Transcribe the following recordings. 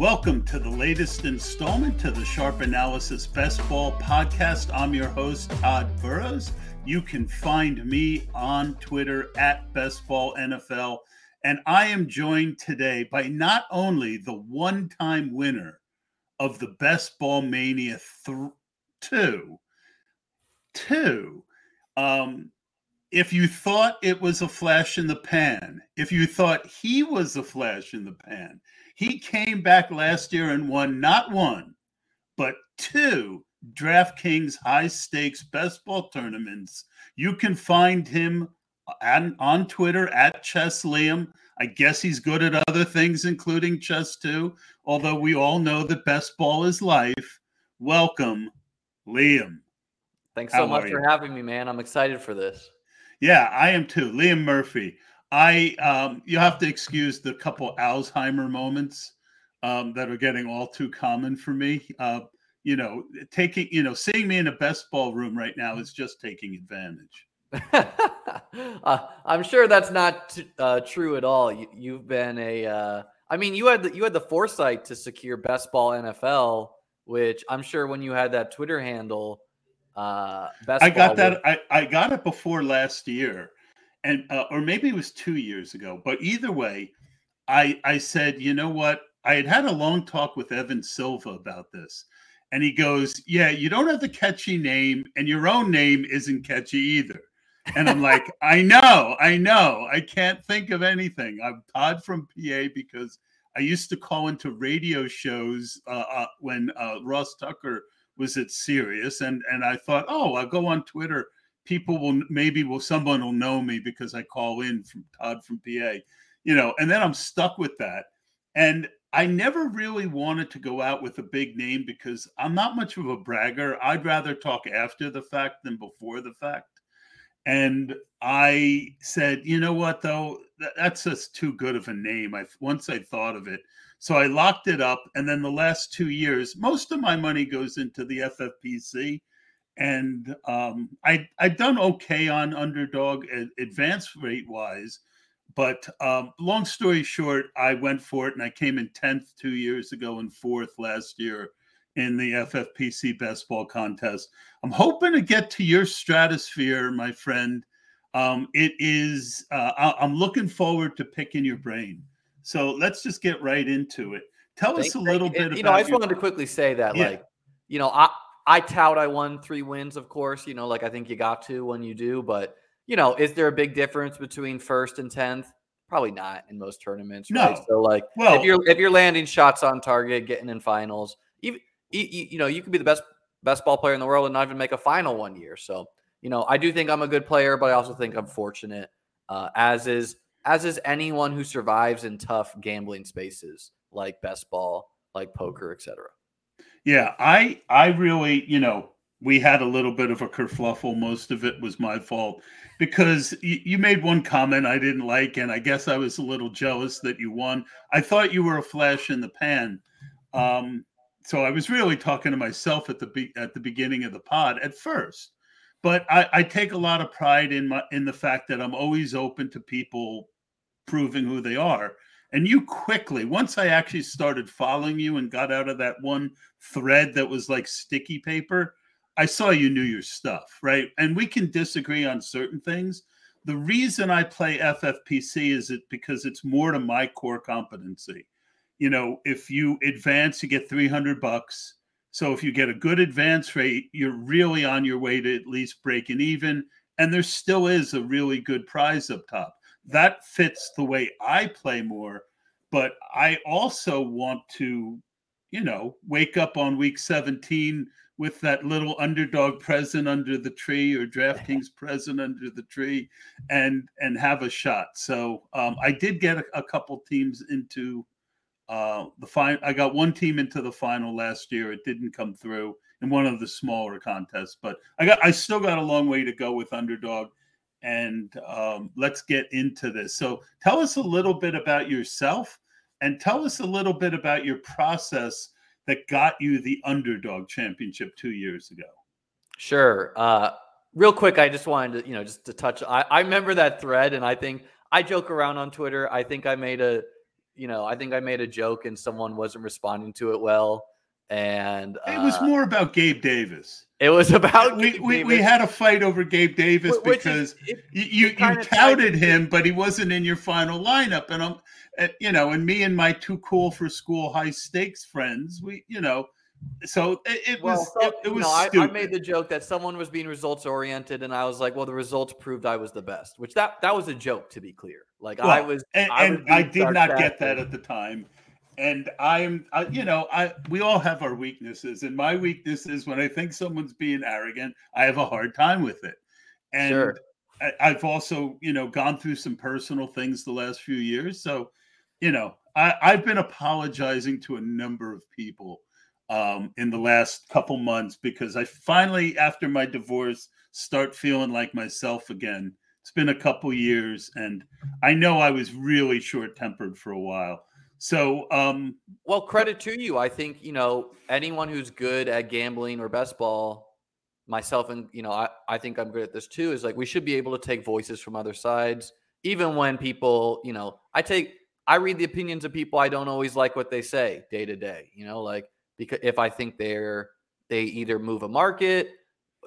Welcome to the latest installment to the Sharp Analysis Best Ball podcast. I'm your host, Tod Burros. You can find me on Twitter at Best Ball NFL. And I am joined today by not only the one time winner of the Best Ball Mania th- 2, two. Um, if you thought it was a flash in the pan, if you thought he was a flash in the pan, he came back last year and won not one, but two DraftKings high stakes best ball tournaments. You can find him on, on Twitter at Chess Liam. I guess he's good at other things, including chess too, although we all know that best ball is life. Welcome, Liam. Thanks so How much for having me, man. I'm excited for this. Yeah, I am too. Liam Murphy. I um, you have to excuse the couple Alzheimer moments um, that are getting all too common for me. Uh, you know, taking you know, seeing me in a best ball room right now is just taking advantage. uh, I'm sure that's not t- uh, true at all. You, have been a, uh, I mean, you had the, you had the foresight to secure best ball NFL, which I'm sure when you had that Twitter handle, uh, best I got that. I, I got it before last year, and uh, or maybe it was two years ago. But either way, I I said, you know what? I had had a long talk with Evan Silva about this, and he goes, "Yeah, you don't have the catchy name, and your own name isn't catchy either." And I'm like, "I know, I know. I can't think of anything. I'm Todd from PA because." I used to call into radio shows uh, uh, when uh, Ross Tucker was at Sirius, and and I thought, oh, I'll go on Twitter. People will maybe will someone will know me because I call in from Todd from PA, you know. And then I'm stuck with that, and I never really wanted to go out with a big name because I'm not much of a bragger. I'd rather talk after the fact than before the fact. And I said, you know what, though, that's just too good of a name. I once I thought of it, so I locked it up. And then the last two years, most of my money goes into the FFPC. And um, I, I've done okay on underdog advance rate wise. But um, long story short, I went for it and I came in 10th two years ago and fourth last year in the FFPC best ball contest. I'm hoping to get to your stratosphere, my friend. Um, it is, uh, I'm looking forward to picking your brain. So let's just get right into it. Tell Thank us a little you. bit. You know, I just wanted to quickly say that, yeah. like, you know, I I tout I won three wins, of course. You know, like I think you got to when you do, but you know, is there a big difference between first and tenth? Probably not in most tournaments. No. Right? So like, well, if you're if you're landing shots on target, getting in finals, even you, you know, you could be the best best ball player in the world and not even make a final one year. So you know, I do think I'm a good player, but I also think I'm fortunate. Uh, as is as is anyone who survives in tough gambling spaces like best ball, like poker, etc. Yeah, I I really, you know, we had a little bit of a kerfluffle. Most of it was my fault because y- you made one comment I didn't like, and I guess I was a little jealous that you won. I thought you were a flash in the pan. Um, so I was really talking to myself at the be- at the beginning of the pod at first but I, I, take a lot of pride in my in the fact that I'm always open to people proving who they are. And you quickly, once I actually started following you and got out of that one thread that was like sticky paper, I saw you knew your stuff, right? And we can disagree on certain things. The reason I play FFPC is it because it's more to my core competency. You know, if you advance, you get 300 bucks so if you get a good advance rate, you're really on your way to at least breaking even. And there still is a really good prize up top. That fits the way I play more. But I also want to, you know, wake up on week 17 with that little underdog present under the tree or DraftKings present under the tree and and have a shot. So um, I did get a, a couple teams into uh, the final, I got one team into the final last year. It didn't come through in one of the smaller contests, but I got, I still got a long way to go with underdog. And um, let's get into this. So, tell us a little bit about yourself, and tell us a little bit about your process that got you the underdog championship two years ago. Sure. Uh, real quick, I just wanted to, you know, just to touch. I, I remember that thread, and I think I joke around on Twitter. I think I made a you know, I think I made a joke and someone wasn't responding to it well. And uh, it was more about Gabe Davis. It was about we, we, we, had a fight over Gabe Davis Which because is, it, you you, you touted him, but he wasn't in your final lineup. And I'm, uh, you know, and me and my too cool for school high stakes friends, we, you know, so it, it well, was so, it, it, was. I, I, made the joke that someone was being results oriented, and I was like, "Well, the results proved I was the best," which that that was a joke to be clear. Like well, I was, and I, was and I did not get that at the time. And I'm, I, you know, I we all have our weaknesses, and my weakness is when I think someone's being arrogant, I have a hard time with it. And sure. I, I've also, you know, gone through some personal things the last few years, so you know, I, I've been apologizing to a number of people um, in the last couple months because I finally, after my divorce, start feeling like myself again. It's been a couple years, and I know I was really short tempered for a while. So, um, well, credit to you. I think you know anyone who's good at gambling or best ball, myself, and you know, I, I think I'm good at this too. Is like we should be able to take voices from other sides, even when people, you know, I take I read the opinions of people. I don't always like what they say day to day. You know, like because if I think they're they either move a market,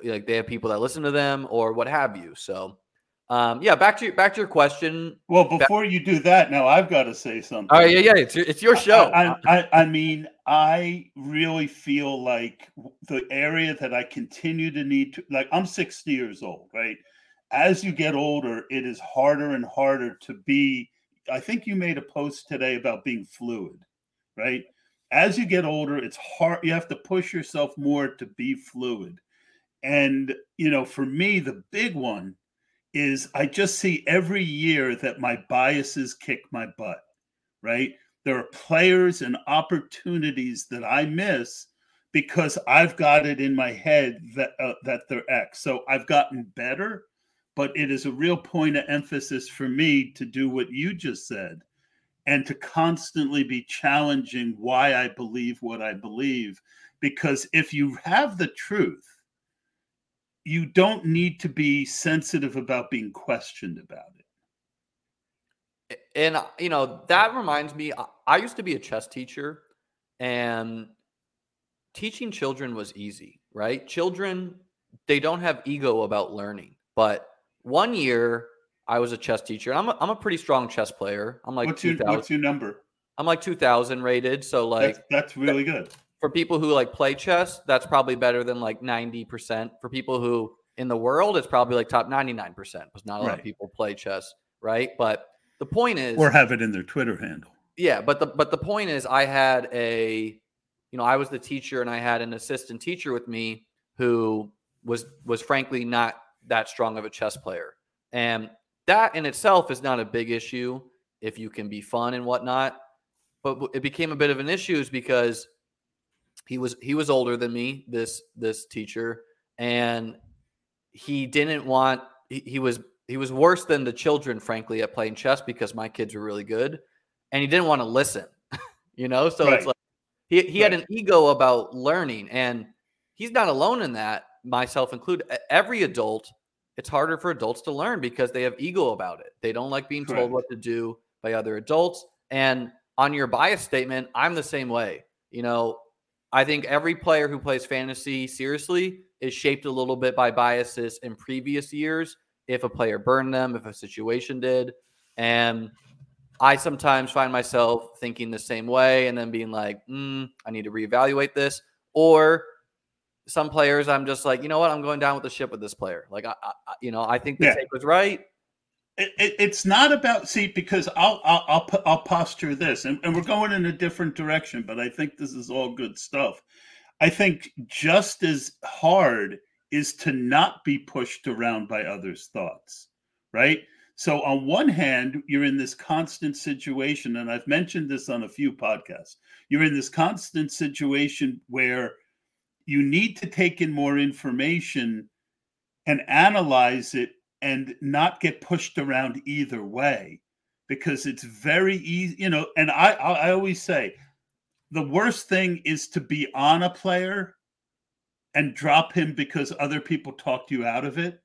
like they have people that listen to them or what have you. So um, yeah, back to your back to your question. Well, before you do that, now I've got to say something. Oh yeah, yeah, it's your, it's your show. I, I, I mean, I really feel like the area that I continue to need to like. I'm 60 years old, right? As you get older, it is harder and harder to be. I think you made a post today about being fluid, right? as you get older, it's hard. You have to push yourself more to be fluid. And, you know, for me, the big one is I just see every year that my biases kick my butt, right? There are players and opportunities that I miss because I've got it in my head that uh, that they're X. So I've gotten better, but it is a real point of emphasis for me to do what you just said and to constantly be challenging why I believe what I believe. Because if you have the truth, you don't need to be sensitive about being questioned about it. And, uh, you know, that reminds me, I used to be a chess teacher, and teaching children was easy, right? Children, they don't have ego about learning. But one year, I was a chess teacher. I'm a, I'm a pretty strong chess player. I'm like what's your, what's your number? I'm like 2000 rated. So like that's, that's really good. For people who like play chess, that's probably better than like 90%. For people who in the world, it's probably like top 99% because not a right. lot of people play chess, right? But the point is or have it in their Twitter handle. Yeah, but the but the point is I had a you know, I was the teacher and I had an assistant teacher with me who was was frankly not that strong of a chess player. And that in itself is not a big issue if you can be fun and whatnot. But it became a bit of an issue is because he was he was older than me, this this teacher, and he didn't want he, he was he was worse than the children, frankly, at playing chess because my kids were really good, and he didn't want to listen. you know, so right. it's like he he right. had an ego about learning, and he's not alone in that, myself included. Every adult it's harder for adults to learn because they have ego about it. They don't like being told what to do by other adults. And on your bias statement, I'm the same way. You know, I think every player who plays fantasy seriously is shaped a little bit by biases in previous years. If a player burned them, if a situation did. And I sometimes find myself thinking the same way and then being like, mm, I need to reevaluate this. Or some players I'm just like, you know what, I'm going down with the ship with this player. Like, I, I you know, I think the yeah. take was right. It, it, it's not about see because I'll I'll I'll, I'll posture this, and, and we're going in a different direction, but I think this is all good stuff. I think just as hard is to not be pushed around by others' thoughts, right? So on one hand, you're in this constant situation, and I've mentioned this on a few podcasts. You're in this constant situation where you need to take in more information and analyze it and not get pushed around either way because it's very easy you know and i i always say the worst thing is to be on a player and drop him because other people talked you out of it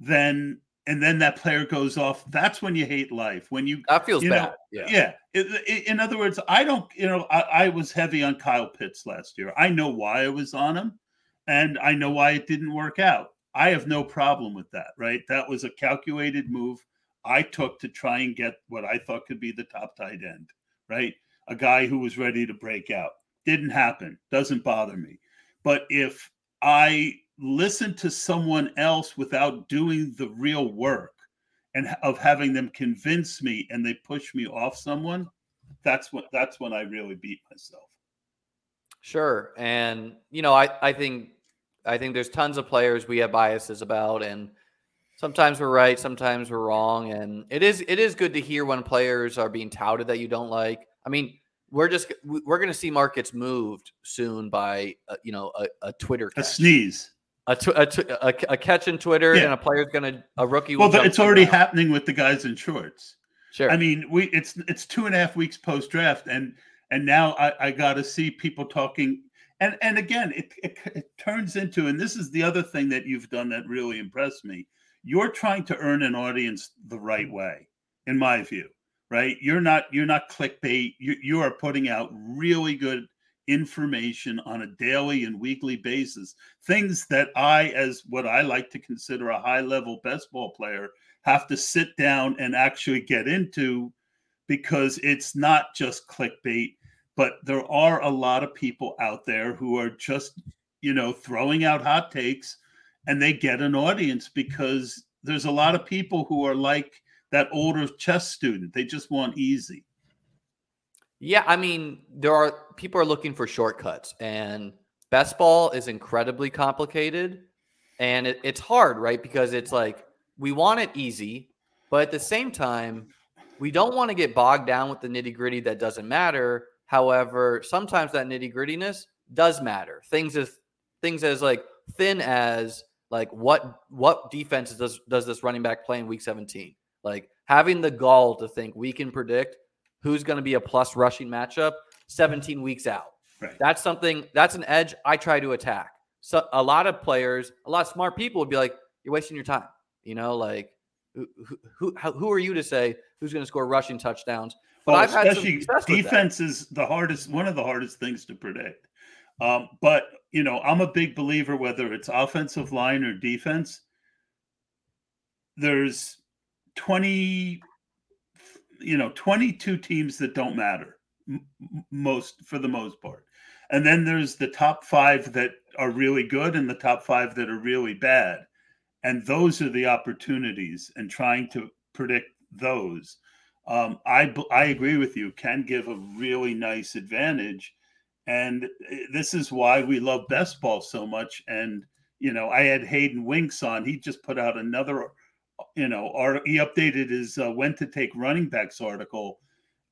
then and then that player goes off. That's when you hate life. When you that feels you bad. Know, yeah. Yeah. It, it, in other words, I don't. You know, I, I was heavy on Kyle Pitts last year. I know why I was on him, and I know why it didn't work out. I have no problem with that. Right. That was a calculated move I took to try and get what I thought could be the top tight end. Right. A guy who was ready to break out. Didn't happen. Doesn't bother me. But if I listen to someone else without doing the real work and of having them convince me and they push me off someone that's what that's when i really beat myself sure and you know i i think i think there's tons of players we have biases about and sometimes we're right sometimes we're wrong and it is it is good to hear when players are being touted that you don't like i mean we're just we're going to see markets moved soon by uh, you know a, a twitter catch. a sneeze a, tw- a, tw- a, a, catch in Twitter yeah. and a player's gonna a rookie. well, it's already happening with the guys in shorts. Sure. I mean, we it's it's two and a half weeks post draft, and and now I, I got to see people talking. And and again, it, it it turns into, and this is the other thing that you've done that really impressed me. You're trying to earn an audience the right way, in my view. Right? You're not you're not clickbait. You you are putting out really good information on a daily and weekly basis. Things that I, as what I like to consider a high level best ball player, have to sit down and actually get into because it's not just clickbait, but there are a lot of people out there who are just, you know, throwing out hot takes and they get an audience because there's a lot of people who are like that older chess student. They just want easy. Yeah, I mean, there are people are looking for shortcuts, and best ball is incredibly complicated, and it, it's hard, right? Because it's like we want it easy, but at the same time, we don't want to get bogged down with the nitty gritty that doesn't matter. However, sometimes that nitty grittiness does matter. Things as things as like thin as like what what defenses does does this running back play in week 17? Like having the gall to think we can predict who's going to be a plus rushing matchup 17 weeks out. Right. That's something that's an edge I try to attack. So a lot of players, a lot of smart people would be like, "You're wasting your time." You know, like who who who, who are you to say who's going to score rushing touchdowns? But well, I've especially defense is the hardest, one of the hardest things to predict. Um, but you know, I'm a big believer whether it's offensive line or defense. There's 20 you know 22 teams that don't matter most for the most part and then there's the top five that are really good and the top five that are really bad and those are the opportunities and trying to predict those um, I, I agree with you can give a really nice advantage and eh, this is why we love best ball so much and you know i had hayden winks on he just put out another you know, or he updated his uh, when to take running backs article.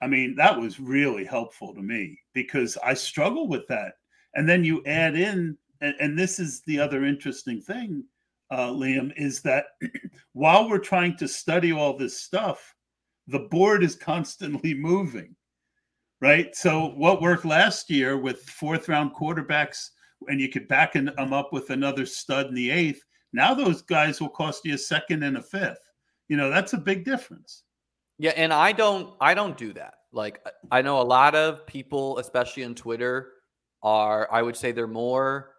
I mean, that was really helpful to me because I struggle with that. And then you add in, and, and this is the other interesting thing, uh, Liam, is that while we're trying to study all this stuff, the board is constantly moving, right? So what worked last year with fourth round quarterbacks, and you could back them um, up with another stud in the eighth, now those guys will cost you a second and a fifth. You know, that's a big difference. Yeah, and I don't I don't do that. Like I know a lot of people, especially on Twitter, are I would say they're more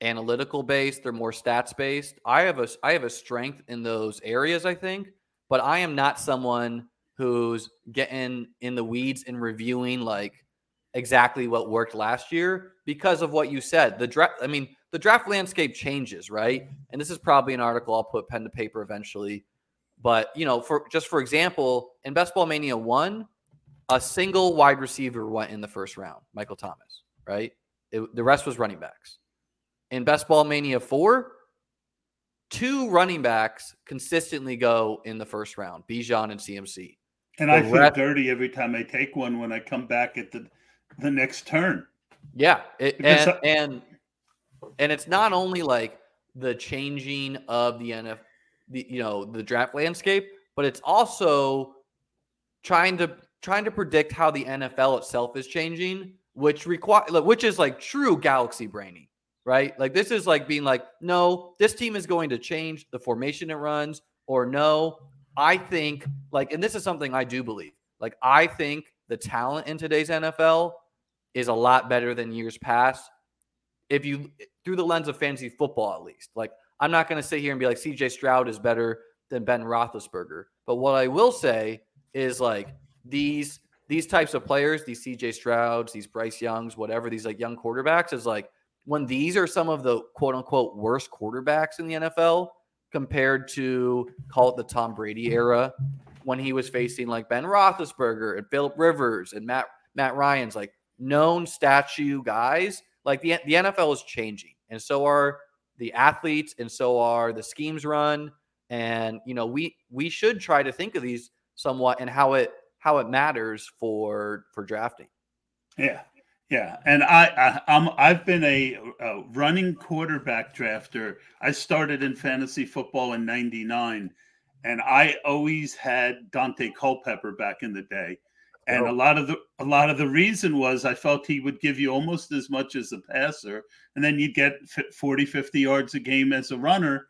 analytical based, they're more stats based. I have a I have a strength in those areas, I think, but I am not someone who's getting in the weeds and reviewing like exactly what worked last year because of what you said. The draft I mean, the draft landscape changes, right? And this is probably an article I'll put pen to paper eventually. But you know, for just for example, in Best Ball Mania one, a single wide receiver went in the first round, Michael Thomas, right? It, the rest was running backs. In Best Ball Mania four, two running backs consistently go in the first round, Bijan and CMC. And I feel rest, dirty every time I take one when I come back at the the next turn. Yeah, it, and, I, and and it's not only like the changing of the NFL, the, you know, the draft landscape, but it's also trying to trying to predict how the NFL itself is changing, which require which is like true galaxy brainy, right? Like this is like being like, no, this team is going to change the formation it runs, or no. I think like, and this is something I do believe. Like, I think the talent in today's NFL is a lot better than years past. If you through the lens of fantasy football, at least, like I'm not going to sit here and be like CJ Stroud is better than Ben Roethlisberger. But what I will say is like these these types of players, these CJ Strouds, these Bryce Youngs, whatever, these like young quarterbacks, is like when these are some of the quote unquote worst quarterbacks in the NFL compared to call it the Tom Brady era when he was facing like Ben Roethlisberger and Philip Rivers and Matt Matt Ryan's like known statue guys. Like the the NFL is changing, and so are the athletes, and so are the schemes run. And you know, we we should try to think of these somewhat and how it how it matters for for drafting. Yeah, yeah, and I, I am I've been a, a, running quarterback drafter. I started in fantasy football in '99, and I always had Daunte Culpepper back in the day. And oh. a lot of the a lot of the reason was I felt he would give you almost as much as a passer, and then you'd get 40, 50 yards a game as a runner.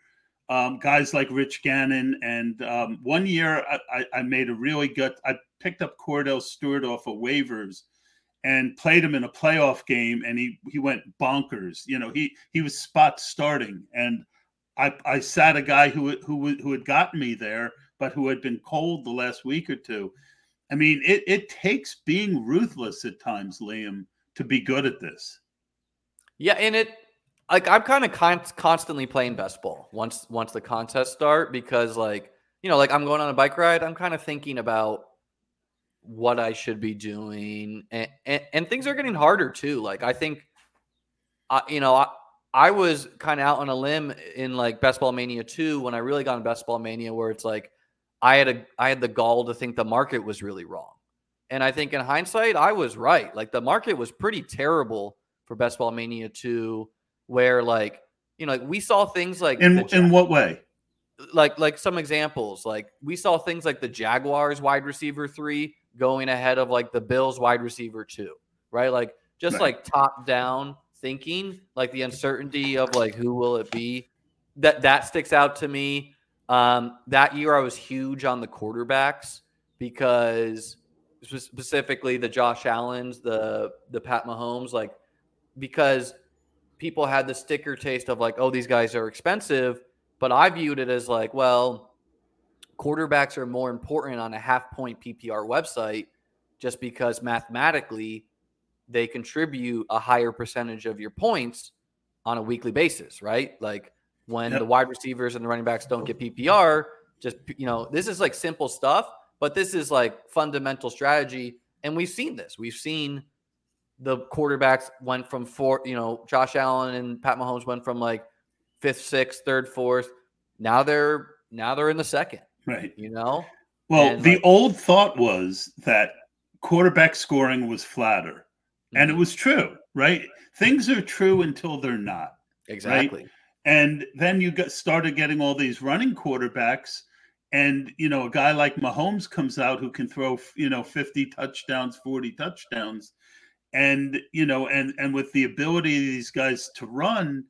Um, guys like Rich Gannon, and um, one year I, I, made a really good. I picked up Kordell Stewart off of waivers and played him in a playoff game and he he went bonkers. You know he he was spot starting. And i i sat a guy who who who had gotten me there but who had been cold the last week or two. I mean it it takes being ruthless at times liam to be good at this. Yeah and it like i'm kind of con- constantly playing best ball once once the contests start because like you know like i'm going on a bike ride i'm kind of thinking about what I should be doing, and, and, and things are getting harder too. Like I think, uh, you know, I, I was kind of out on a limb in like Best Ball Mania two when I really got in Best Ball Mania, where it's like I had a I had the gall to think the market was really wrong, and I think in hindsight I was right. Like the market was pretty terrible for Best Ball Mania two, where like you know like we saw things like in in what way like like some examples like we saw things like the jaguars wide receiver three going ahead of like the Bills wide receiver two, right? Like just right. like top down thinking, like the uncertainty of like who will it be. That that sticks out to me. Um, that year I was huge on the quarterbacks because specifically the Josh Allen's, the the Pat Mahomes, like because people had the sticker taste of like, oh, these guys are expensive. But I viewed it as like, well, quarterbacks are more important on a half point PPR website just because mathematically they contribute a higher percentage of your points on a weekly basis, right? Like when yep. the wide receivers and the running backs don't get PPR, just you know, this is like simple stuff, but this is like fundamental strategy. And we've seen this. We've seen the quarterbacks went from four, you know, Josh Allen and Pat Mahomes went from like fifth, sixth, third, fourth. Now they're now they're in the second. Right. You know? Well, and the like, old thought was that quarterback scoring was flatter. Mm-hmm. And it mm-hmm. was true, right? Things are true until they're not. Exactly. Right? And then you got started getting all these running quarterbacks and you know a guy like Mahomes comes out who can throw you know 50 touchdowns, 40 touchdowns and you know and and with the ability of these guys to run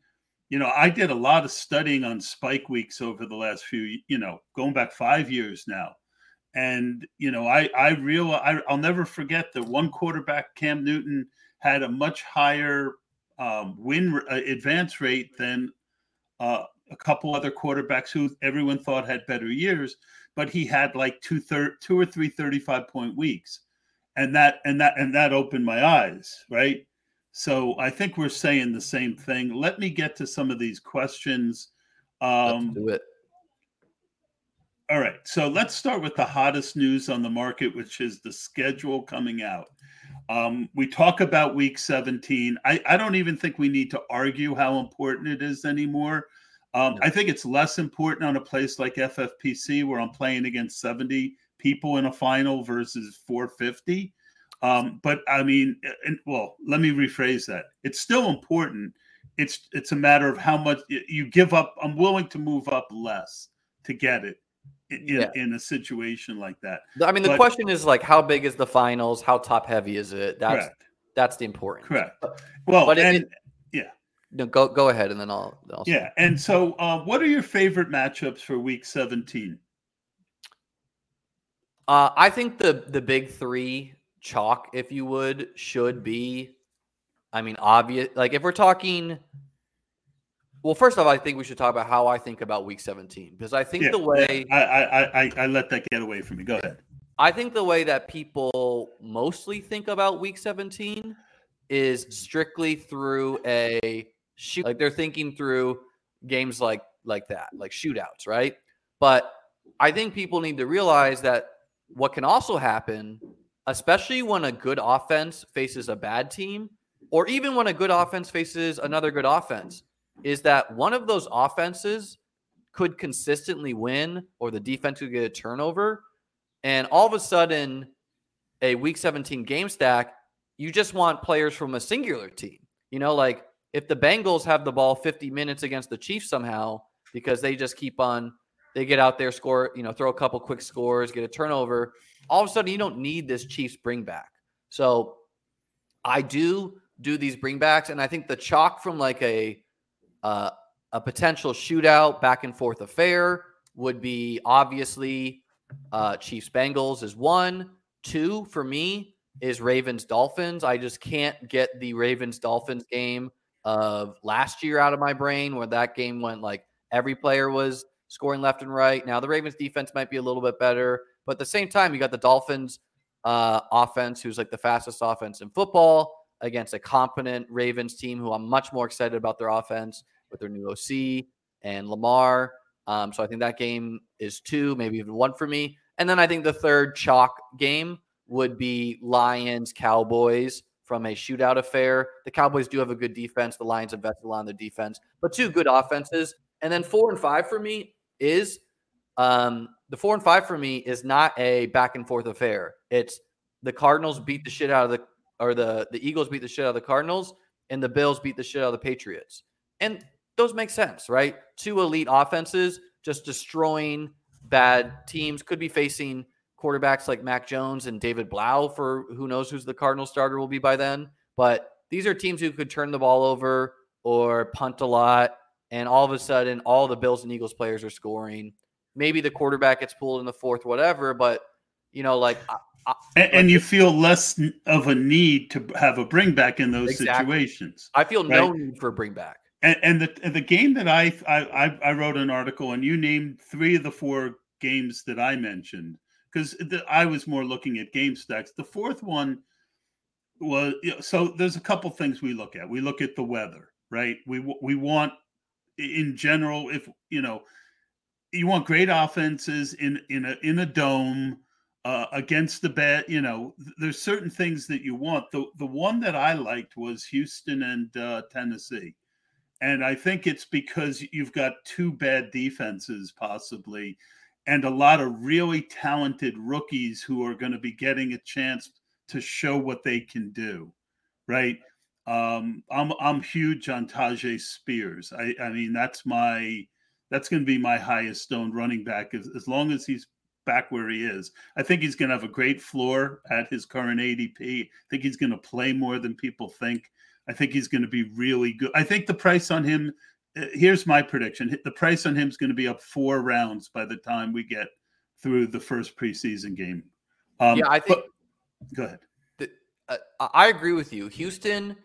you know, I did a lot of studying on spike weeks over the last few, you know, going back five years now. And, you know, I, I real, I, I'll never forget that one quarterback, Cam Newton, had a much higher um, win uh, advance rate than uh, a couple other quarterbacks who everyone thought had better years, but he had like two third, two or three 35 point weeks. And that, and that, and that opened my eyes, right? So I think we're saying the same thing. Let me get to some of these questions. Um, let's do it. All right. So let's start with the hottest news on the market, which is the schedule coming out. Um, we talk about week 17. I, I, don't even think we need to argue how important it is anymore. Um, no. I think it's less important on a place like FFPC where I'm playing against 70 people in a final versus 450. Um, but I mean, and, well, let me rephrase that. It's still important. It's it's a matter of how much you give up. I'm willing to move up less to get it in, yeah. in a situation like that. I mean, the but, question is like, how big is the finals? How top heavy is it? That's correct. that's the important. Correct. Well, but and, it, yeah, no, go go ahead, and then I'll. I'll yeah, and so uh, what are your favorite matchups for Week 17? Uh, I think the the big three chalk, if you would, should be. I mean, obvious. Like if we're talking. Well, first off, I think we should talk about how I think about Week 17 because I think Yeah, the way I, I I I let that get away from me. Go ahead. I think the way that people mostly think about week 17 is strictly through a shoot like they're thinking through games like like that, like shootouts, right? But I think people need to realize that what can also happen, especially when a good offense faces a bad team or even when a good offense faces another good offense, is that one of those offenses could consistently win or the defense could get a turnover and all of a sudden, a week 17 game stack, you just want players from a singular team. You know, like if the Bengals have the ball 50 minutes against the Chiefs somehow because they just keep on, they get out there, score, you know, throw a couple quick scores, get a turnover. All of a sudden, you don't need this Chiefs bring back. So I do do these bringbacks, and I think the chalk from like a uh, a potential shootout, back and forth affair would be obviously uh, Chiefs Bengals is one. Two for me is Ravens Dolphins. I just can't get the Ravens Dolphins game of last year out of my brain where that game went like every player was scoring left and right. Now the Ravens defense might be a little bit better, but at the same time, you got the Dolphins uh, offense, who's like the fastest offense in football, against a competent Ravens team who I'm much more excited about their offense with their new OC and Lamar. Um, so I think that game is two, maybe even one for me. And then I think the third chalk game would be Lions Cowboys from a shootout affair. The Cowboys do have a good defense. The Lions invested a lot in their defense, but two good offenses. And then four and five for me is um, the four and five for me is not a back and forth affair. It's the Cardinals mm-hmm. beat the shit out of the or the the Eagles beat the shit out of the Cardinals and the Bills beat the shit out of the Patriots. And those make sense, right? Two elite offenses just destroying bad teams. Could be facing quarterbacks like Mac Jones and David Blough for who knows who's the Cardinal starter will be by then. But these are teams who could turn the ball over or punt a lot. And all of a sudden, all the Bills and Eagles players are scoring. Maybe the quarterback gets pulled in the fourth, whatever. But, you know, like. I, and, and, you feel less of a need to have a bring back in those exactly. situations. I feel right? no need for a bring back. And, and the and the game that I, I I wrote an article and you named three of the four games that I mentioned because I was more looking at game stacks. The fourth one was you know, so there's a couple things we look at. We look at the weather, right? We we want in general if you know you want great offenses in in a in a dome uh, against the bad. You know, there's certain things that you want. The the one that I liked was Houston and uh, Tennessee and I think it's because you've got two bad defenses, possibly, and a lot of really talented rookies who are going to be getting a chance to show what they can do. Right. Um, I'm I'm huge on Tyjae Spears. I, I mean that's my that's going to be my highest owned running back as, as long as he's back where he is. I think he's going to have a great floor at his current ADP. I think he's going to play more than people think. I think he's going to be really good. I think the price on him, uh, here's my prediction the price on him is going to be up four rounds by the time we get through the first preseason game. Um, yeah, I think. But, go ahead. The, uh, I agree with you. Houston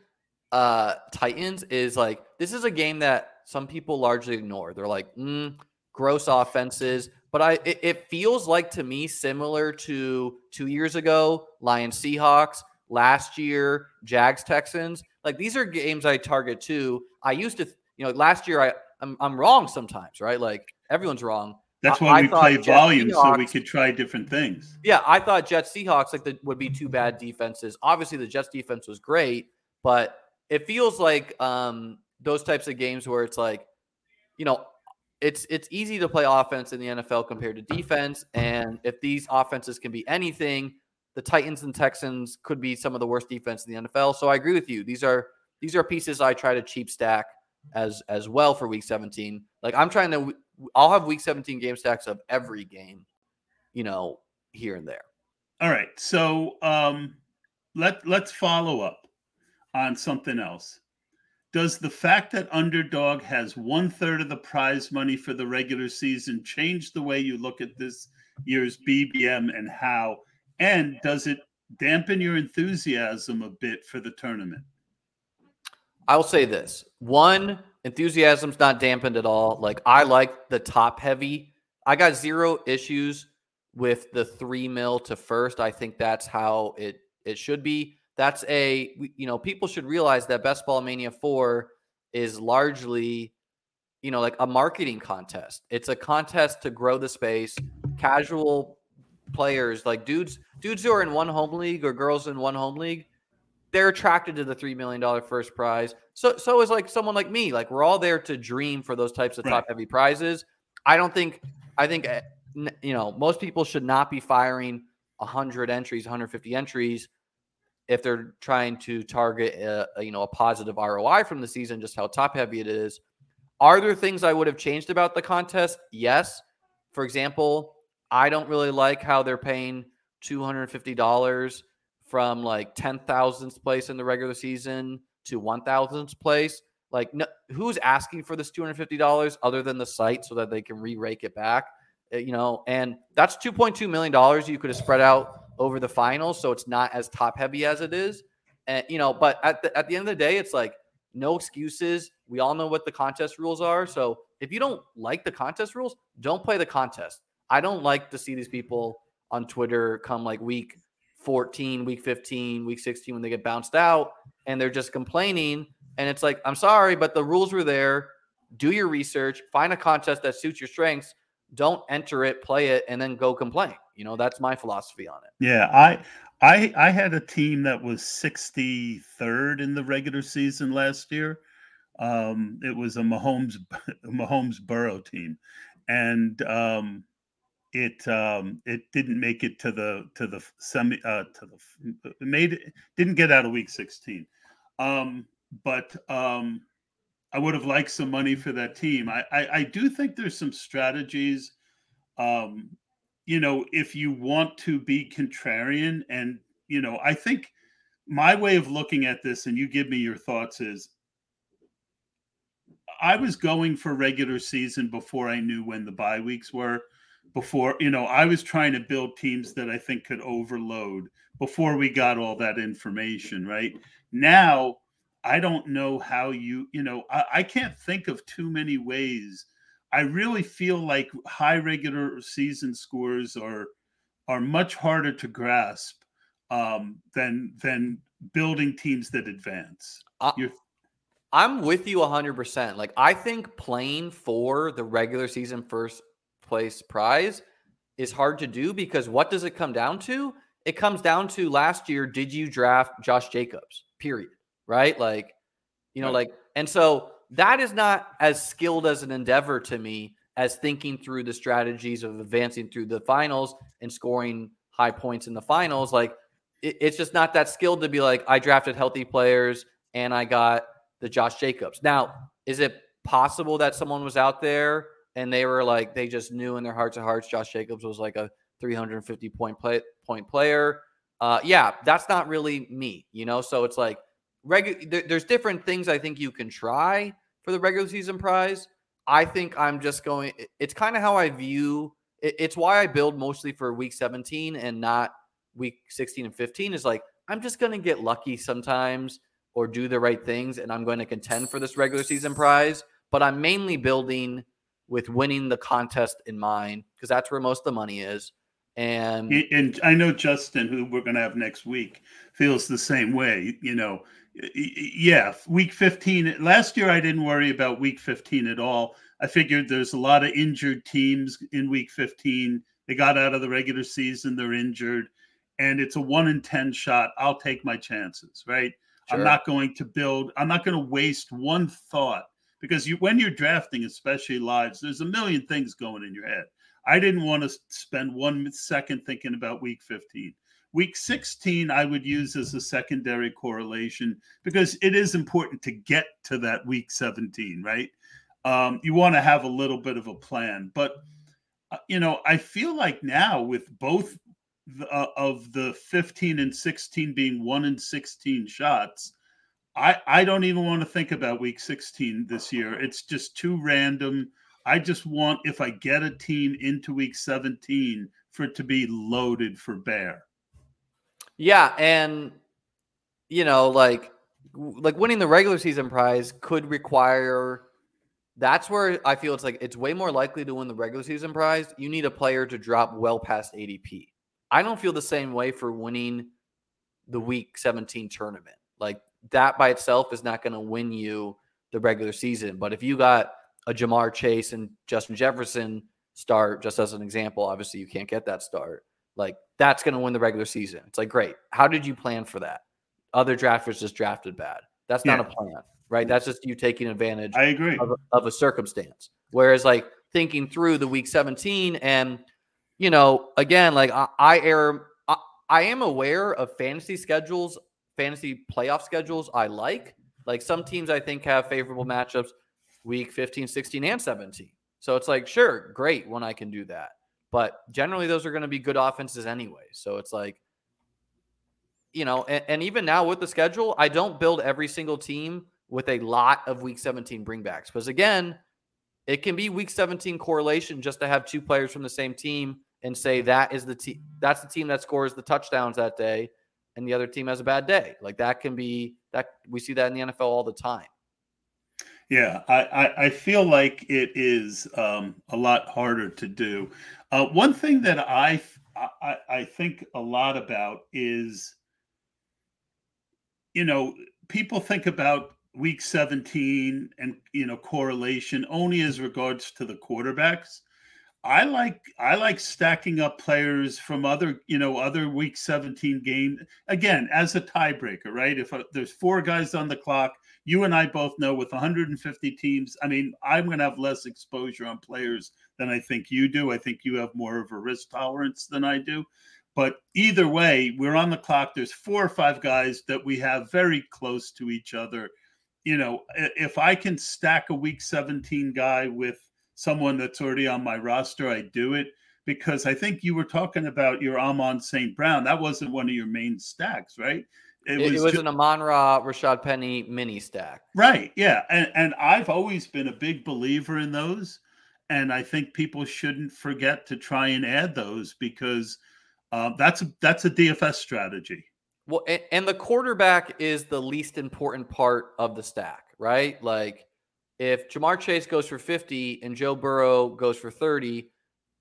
uh, Titans is like, this is a game that some people largely ignore. They're like, mm, gross offenses. But I, it, it feels like to me similar to two years ago, Lions Seahawks last year, Jags Texans. Like these are games I target too. I used to, you know, last year I I'm, I'm wrong sometimes, right? Like everyone's wrong. That's why I, we play volume Seahawks, so we could try different things. Yeah, I thought Jets Seahawks like the, would be two bad defenses. Obviously, the Jets defense was great, but it feels like um, those types of games where it's like, you know, it's it's easy to play offense in the NFL compared to defense, and if these offenses can be anything, the Titans and Texans could be some of the worst defense in the NFL. So I agree with you. These are these are pieces I try to cheap stack as as well for week 17. Like I'm trying to I'll have week 17 game stacks of every game, you know, here and there. All right. So um let let's follow up on something else. Does the fact that underdog has one third of the prize money for the regular season change the way you look at this year's BBM and how? And does it dampen your enthusiasm a bit for the tournament? I'll say this one, enthusiasm's not dampened at all. Like, I like the top heavy. I got zero issues with the three mil to first. I think that's how it it should be. That's a you know people should realize that Best Ball Mania Four is largely you know like a marketing contest. It's a contest to grow the space. Casual players like dudes dudes who are in one home league or girls in one home league they're attracted to the three million dollar first prize. So so is like someone like me. Like we're all there to dream for those types of right. top heavy prizes. I don't think I think eh, you know, most people should not be firing 100 entries, 150 entries if they're trying to target a, a, you know a positive ROI from the season, just how top heavy it is. Are there things I would have changed about the contest? Yes. For example, I don't really like how they're paying $250 from like 10,000th place in the regular season to 1,000th place. Like, no, who's asking for this $250 other than the site so that they can re rake it back? Uh, you know, and that's $2.2 million you could have spread out over the finals. So it's not as top heavy as it is. And, you know, but at the, at the end of the day, it's like no excuses. We all know what the contest rules are. So if you don't like the contest rules, don't play the contest. I don't like to see these people on Twitter come like week 14, week 15, week 16 when they get bounced out and they're just complaining. And it's like, I'm sorry, but the rules were there. Do your research, find a contest that suits your strengths don't enter it, play it, and then go complain. You know, that's my philosophy on it. Yeah, I I I had a team that was 63rd in the regular season last year. Um, it was a Mahomes Mahomes Burrow team, and um, it um, it didn't make it to the to the semi uh, to the made it didn't get out of week 16. Um, but um, I would have liked some money for that team. I, I, I do think there's some strategies. Um, you know, if you want to be contrarian, and you know, I think my way of looking at this, and you give me your thoughts, is I was going for regular season before I knew when the bye weeks were. Before, you know, I was trying to build teams that I think could overload before we got all that information, right? Now I don't know how you, you know, I, I, can't think of too many ways. I really feel like high regular season scores are are much harder to grasp um, than than building teams that advance. Uh, I'm with you 100%. Like I think playing for the regular season first place prize is hard to do because what does it come down to? It comes down to last year did you draft Josh Jacobs? Period right? Like, you know, right. like, and so that is not as skilled as an endeavor to me as thinking through the strategies of advancing through the finals and scoring high points in the finals. Like, it, it's just not that skilled to be like, I drafted healthy players and I got the Josh Jacobs. Now, is it possible that someone was out there and they were like, they just knew in their hearts of hearts Josh Jacobs was like a 350 point play, point player? Uh, yeah, that's not really me, you know? So it's like, regular there, there's different things I think you can try for the regular season prize. I think I'm just going it's kind of how I view it, it's why I build mostly for week 17 and not week 16 and 15 is like I'm just going to get lucky sometimes or do the right things and I'm going to contend for this regular season prize, but I'm mainly building with winning the contest in mind because that's where most of the money is. And and I know Justin, who we're going to have next week, feels the same way. You know, yeah, week 15. Last year, I didn't worry about week 15 at all. I figured there's a lot of injured teams in week 15. They got out of the regular season, they're injured, and it's a one in 10 shot. I'll take my chances, right? Sure. I'm not going to build, I'm not going to waste one thought because you, when you're drafting, especially lives, there's a million things going in your head. I didn't want to spend one second thinking about week 15. Week 16, I would use as a secondary correlation because it is important to get to that week 17, right? Um, you want to have a little bit of a plan. But, uh, you know, I feel like now with both the, uh, of the 15 and 16 being one in 16 shots, I I don't even want to think about week 16 this year. It's just too random. I just want if I get a team into week 17 for it to be loaded for bear. Yeah, and you know, like like winning the regular season prize could require that's where I feel it's like it's way more likely to win the regular season prize. You need a player to drop well past ADP. I don't feel the same way for winning the week 17 tournament. Like that by itself is not going to win you the regular season. But if you got a Ja'Marr Chase and Justin Jefferson start, just as an example, obviously you can't get that start. Like that's going to win the regular season. It's like, great. How did you plan for that? Other drafters just drafted bad. That's not yeah. a plan, right? That's just you taking advantage. I agree of a, of a circumstance. Whereas, like thinking through the week 17, and you know, again, like I, I err, I, I am aware of fantasy schedules, fantasy playoff schedules. I like like some teams I think have favorable matchups week 15, 16, and 17. So it's like, sure, great when I can do that. But generally, those are going to be good offenses anyway. So it's like, you know, and, and, even now with the schedule, I don't build every single team with a lot of week 17 bringbacks because again, it can be week 17 correlation just to have two players from the same team and say that is the team that's the team that scores the touchdowns that day and the other team has a bad day. Like that can be that we see that in the NFL all the time. Yeah, I, I, I feel like it is um, a lot harder to do. Uh, one thing that I, I I think a lot about is, you know, people think about week 17 and you know correlation only as regards to the quarterbacks I like I like stacking up players from other you know other week 17 game again as a tiebreaker right if uh, there's four guys on the clock you and I both know with 150 teams I mean I'm going to have less exposure on players than I think you do I think you have more of a risk tolerance than I do but either way we're on the clock there's four or five guys that we have very close to each other you know if I can stack a week 17 guy with someone that's already on my roster, I do it because I think you were talking about your Amon St. Brown. That wasn't one of your main stacks, right? It, it was, it was an Amon Ra Rashaad Penny mini stack. Right. Yeah. And and I've always been a big believer in those. And I think people shouldn't forget to try and add those because uh, that's a, that's a DFS strategy. Well, and, and the quarterback is the least important part of the stack, right? Like if Ja'Marr Chase goes for 50 and Joe Burrow goes for 30,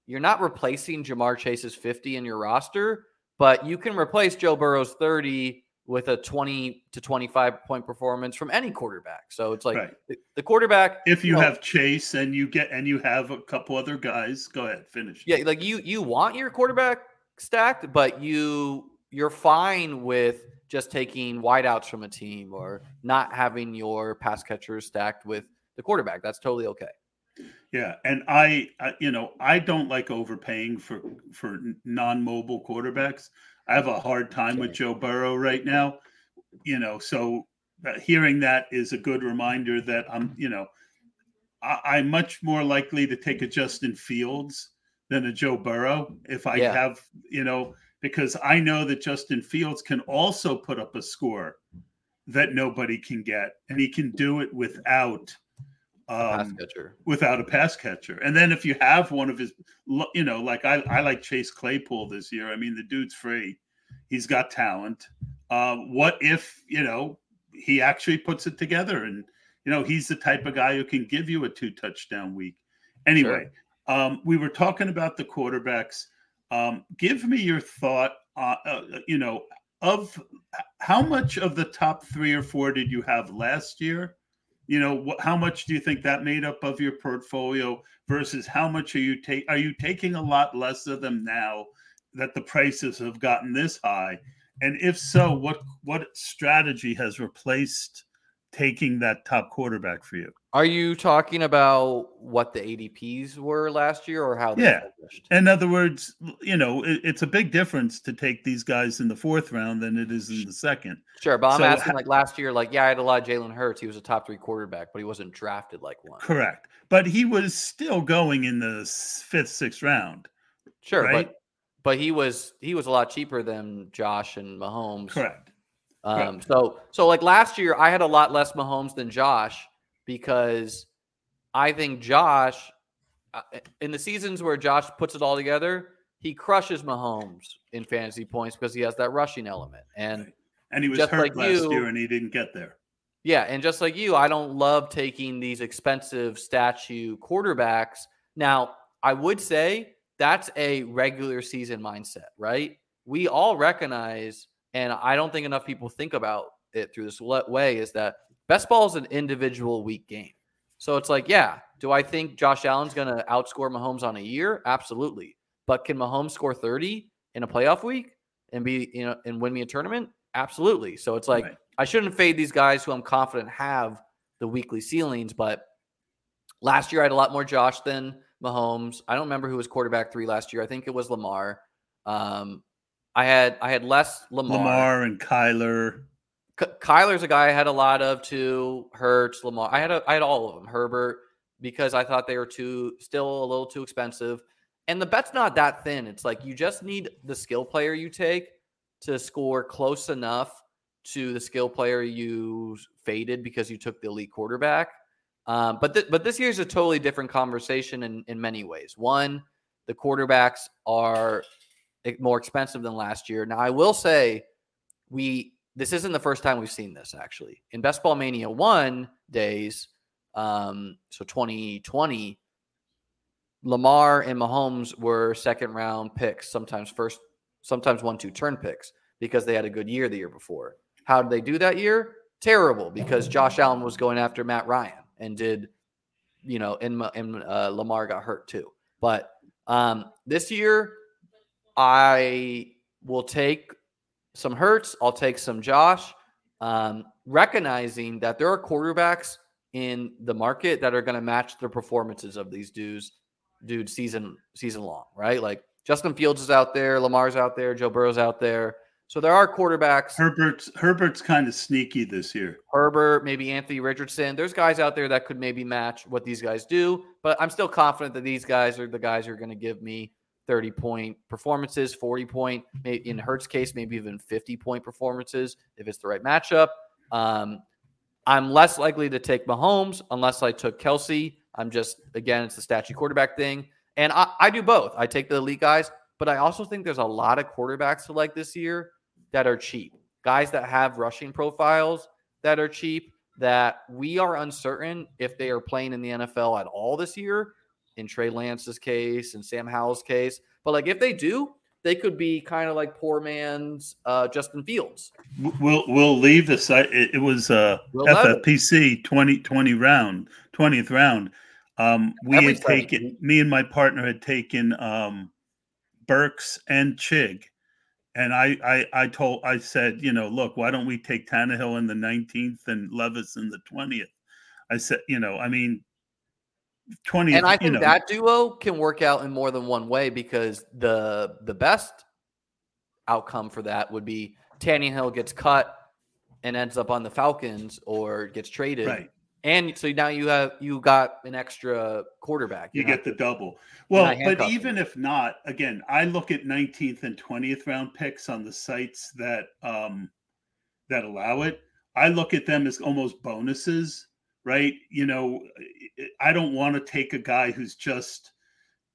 you're not replacing Ja'Marr Chase's 50 in your roster, but you can replace Joe Burrow's 30 with a 20 to 25 point performance from any quarterback. So it's like right. the, the, quarterback. If you, you know, have Chase and you get and you have a couple other guys, go ahead, finish. Yeah, like you you want your quarterback stacked, but you you're fine with just taking wideouts from a team or not having your pass catchers stacked with the quarterback. That's totally okay. Yeah, and I, I, you know, I don't like overpaying for for non-mobile quarterbacks. I have a hard time with Joe Burrow right now. You know, so uh, hearing that is a good reminder that I'm, you know, I, am much more likely to take a Justin Fields than a Joe Burrow if I yeah. have, you know, because I know that Justin Fields can also put up a score that nobody can get, and he can do it without um, without a pass catcher. And then if you have one of his, you know, like I, I like Chase Claypool this year. I mean, the dude's free. He's got talent. Um, what if, you know, he actually puts it together and, you know, he's the type of guy who can give you a two touchdown week. Anyway, sure. um, we were talking about the quarterbacks. Um, give me your thought, uh, uh, you know, of how much of the top three or four did you have last year? You know wh- how much do you think that made up of your portfolio versus how much are you take are you taking a lot less of them now that the prices have gotten this high and if so what what strategy has replaced taking that top quarterback for you. Are you talking about what the ADPs were last year or how Yeah. Finished? In other words, you know, it, it's a big difference to take these guys in the fourth round than it is in the second. Sure. But I'm asking like last year, like, yeah, I had a lot of Jalen Hurts. He was a top three quarterback, but he wasn't drafted like one. Correct. But he was still going in the fifth, sixth round. Sure. Right? But but he was he was a lot cheaper than Josh and Mahomes. Correct Um, right. So, so like last year, I had a lot less Mahomes than Josh because I think Josh, uh, in the seasons where Josh puts it all together, he crushes Mahomes in fantasy points because he has that rushing element. And and he was hurt like last you, year and he didn't get there. Yeah, and just like you, I don't love taking these expensive statue quarterbacks. Now, I would say that's a regular season mindset, right? We all recognize, and I don't think enough people think about it through this way, is that best ball is an individual week game. So it's like, yeah, do I think Josh Allen's going to outscore Mahomes on a year? Absolutely. But can Mahomes score 30 in a playoff week and be, you know, and win me a tournament? Absolutely. So it's like, right. I shouldn't fade these guys who I'm confident have the weekly ceilings, but last year I had a lot more Josh than Mahomes. I don't remember who was quarterback three last year. I think it was Lamar. Um, I had I had less Lamar. Lamar and Kyler. Kyler's a guy I had a lot of too. Hurts, Lamar. I had a, I had all of them. Herbert because I thought they were too still a little too expensive. And the bet's not that thin. It's like you just need the skill player you take to score close enough to the skill player you faded because you took the elite quarterback. Um, but th- but this year is a totally different conversation in in many ways. One, the quarterbacks are more expensive than last year. Now I will say we this isn't the first time we've seen this actually. In Best Ball Mania 1 days, um, so 2020, Lamar and Mahomes were second round picks, sometimes first, sometimes one, two turn picks because they had a good year the year before. How did they do that year? Terrible because Josh Allen was going after Matt Ryan and did, you know, and, and uh, Lamar got hurt too. But um, this year, I will take some Hurts. I'll take some Josh, um, recognizing that there are quarterbacks in the market that are going to match the performances of these dudes, dude, season season long, right? Like Justin Fields is out there, Lamar's out there, Joe Burrow's out there. So there are quarterbacks. Herbert's Herbert's kind of sneaky this year. Herbert, maybe Anthony Richardson. There's guys out there that could maybe match what these guys do, but I'm still confident that these guys are the guys who are going to give me 30 point performances, 40 point, in Hurts' case, maybe even 50 point performances if it's the right matchup. Um, I'm less likely to take Mahomes unless I took Kelce. I'm just, again, it's the statue quarterback thing. And I, I do both. I take the elite guys, but I also think there's a lot of quarterbacks to like this year that are cheap. Guys that have rushing profiles that are cheap, that we are uncertain if they are playing in the NFL at all this year in Trey Lance's case and Sam Howell's case. But like if they do, they could be kind of like poor man's uh, Justin Fields. We'll we'll leave the site. It, it was uh, we'll FFPC 2020 round, 20th round. Um, we Every had taken me and my partner had taken um, Burks and Chig. And I, I, I told, I said, you know, look, why don't we take Tannehill in the 19th and Levis in the 20th? I said, you know, I mean, 20 and i think know. that duo can work out in more than one way because the the best outcome for that would be Tannehill gets cut and ends up on the Falcons or gets traded. Right. And so now you have you got an extra quarterback. you get the double. Well, but even if not, again, I look at 19th and 20th round picks on the sites that um that allow it. I look at them as almost bonuses right? You know, I don't want to take a guy who's just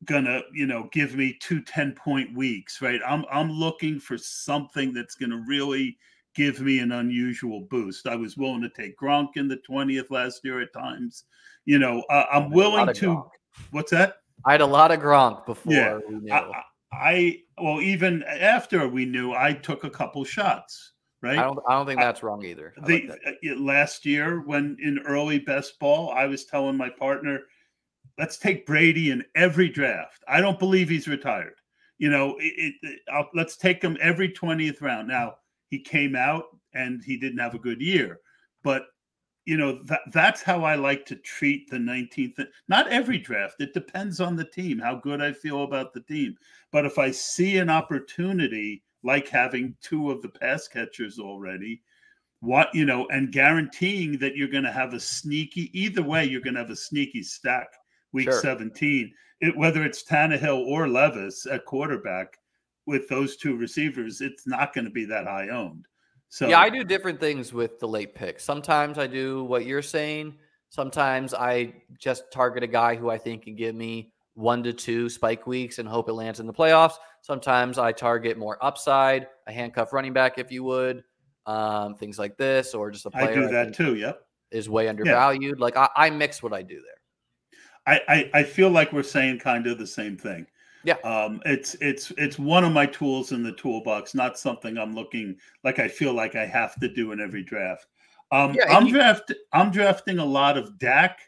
gonna, you know, give me two 10 point weeks, right? I'm I'm looking for something that's gonna really give me an unusual boost. I was willing to take Gronk in the 20th last year at times. You know, uh, I'm willing to Gronk. what's that? I had a lot of Gronk before yeah, I, I well, even after we knew, I took a couple shots right? I don't. I don't think that's I, wrong either. the like uh, last year when in early best ball, I was telling my partner, "Let's take Brady in every draft." I don't believe he's retired. You know, it, it, let's take him every twentieth round. Now he came out and he didn't have a good year, but you know that that's how I like to treat the 19th. Not every draft. It depends on the team, how good I feel about the team. But if I see an opportunity like having two of the pass catchers already. What you know, and guaranteeing that you're going to have a sneaky. Either way, you're going to have a sneaky stack week sure. 17. It, whether it's Tannehill or Levis at quarterback, with those two receivers, it's not going to be that high owned. So yeah, I do different things with the late picks. Sometimes I do what you're saying. Sometimes I just target a guy who I think can give me one to two spike weeks and hope it lands in the playoffs. Sometimes I target more upside, a handcuff running back, if you would, um, things like this, or just a player. I do that I too. Yep, is way undervalued. Yeah. Like I, I mix what I do there. I, I, I feel like we're saying kind of the same thing. Yeah. Um, it's it's it's one of my tools in the toolbox, not something I'm looking like I feel like I have to do in every draft. Um, yeah, I'm draft I'm drafting a lot of Dak,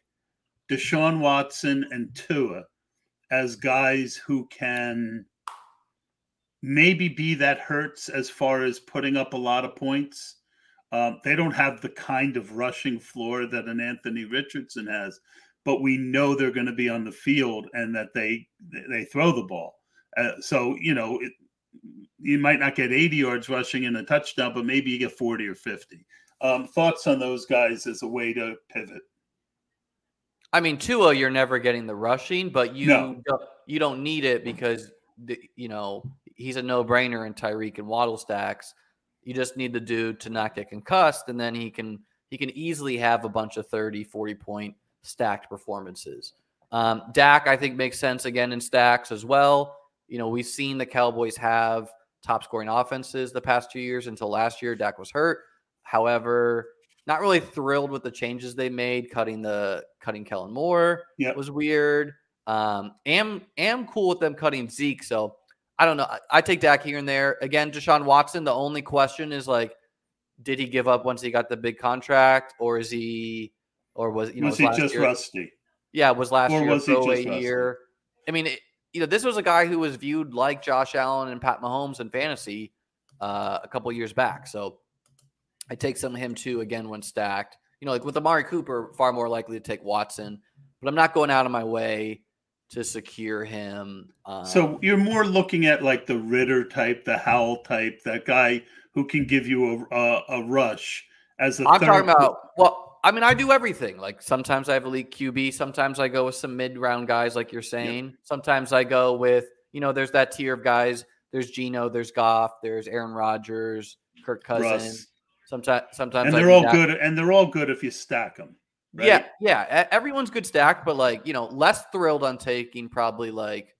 Deshaun Watson, and Tua as guys who can maybe be that hurts as far as putting up a lot of points. Um, they don't have the kind of rushing floor that an Anthony Richardson has, but we know they're going to be on the field and that they they throw the ball. Uh, so you know, it, you might not get 80 yards rushing in a touchdown, but maybe you get 40 or 50. Um, thoughts on those guys as a way to pivot? I mean, Tua, you're never getting the rushing, but you no. don't, you don't need it because the, you know he's a no brainer in Tyreek and Waddle stacks. You just need the dude to not get concussed, and then he can he can easily have a bunch of 30, 40 point stacked performances. Um, Dak, I think, makes sense again in stacks as well. You know, we've seen the Cowboys have top scoring offenses the past two years until last year. Dak was hurt. However, not really thrilled with the changes they made, cutting the cutting Kellen Moore yep. was weird. Um, am am cool with them cutting Zeke. So I don't know. I, I take Dak here and there. Again, Deshaun Watson. The only question is like, did he give up once he got the big contract, or is he, or was you know was he just year, rusty? Yeah, was last or year was a year. I mean, it, you know, this was a guy who was viewed like Josh Allen and Pat Mahomes in fantasy uh, a couple years back. So I take some of him too again when stacked. You know, like with Amari Cooper, far more likely to take Watson, but I'm not going out of my way to secure him. Um, so you're more looking at like the Ridder type, the Howell type, that guy who can give you a a, a rush as a. I'm talking about well. I mean, I do everything. Like sometimes I have elite QB. Sometimes I go with some mid round guys, like you're saying. Yep. Sometimes I go with you know, there's that tier of guys. There's Geno, there's Goff, there's Aaron Rodgers, Kirk Cousins. Russ. Sometimes, sometimes, and they're all that. good, and they're all good if you stack them. Right? Yeah, yeah. Everyone's good stack, but like you know, less thrilled on taking probably like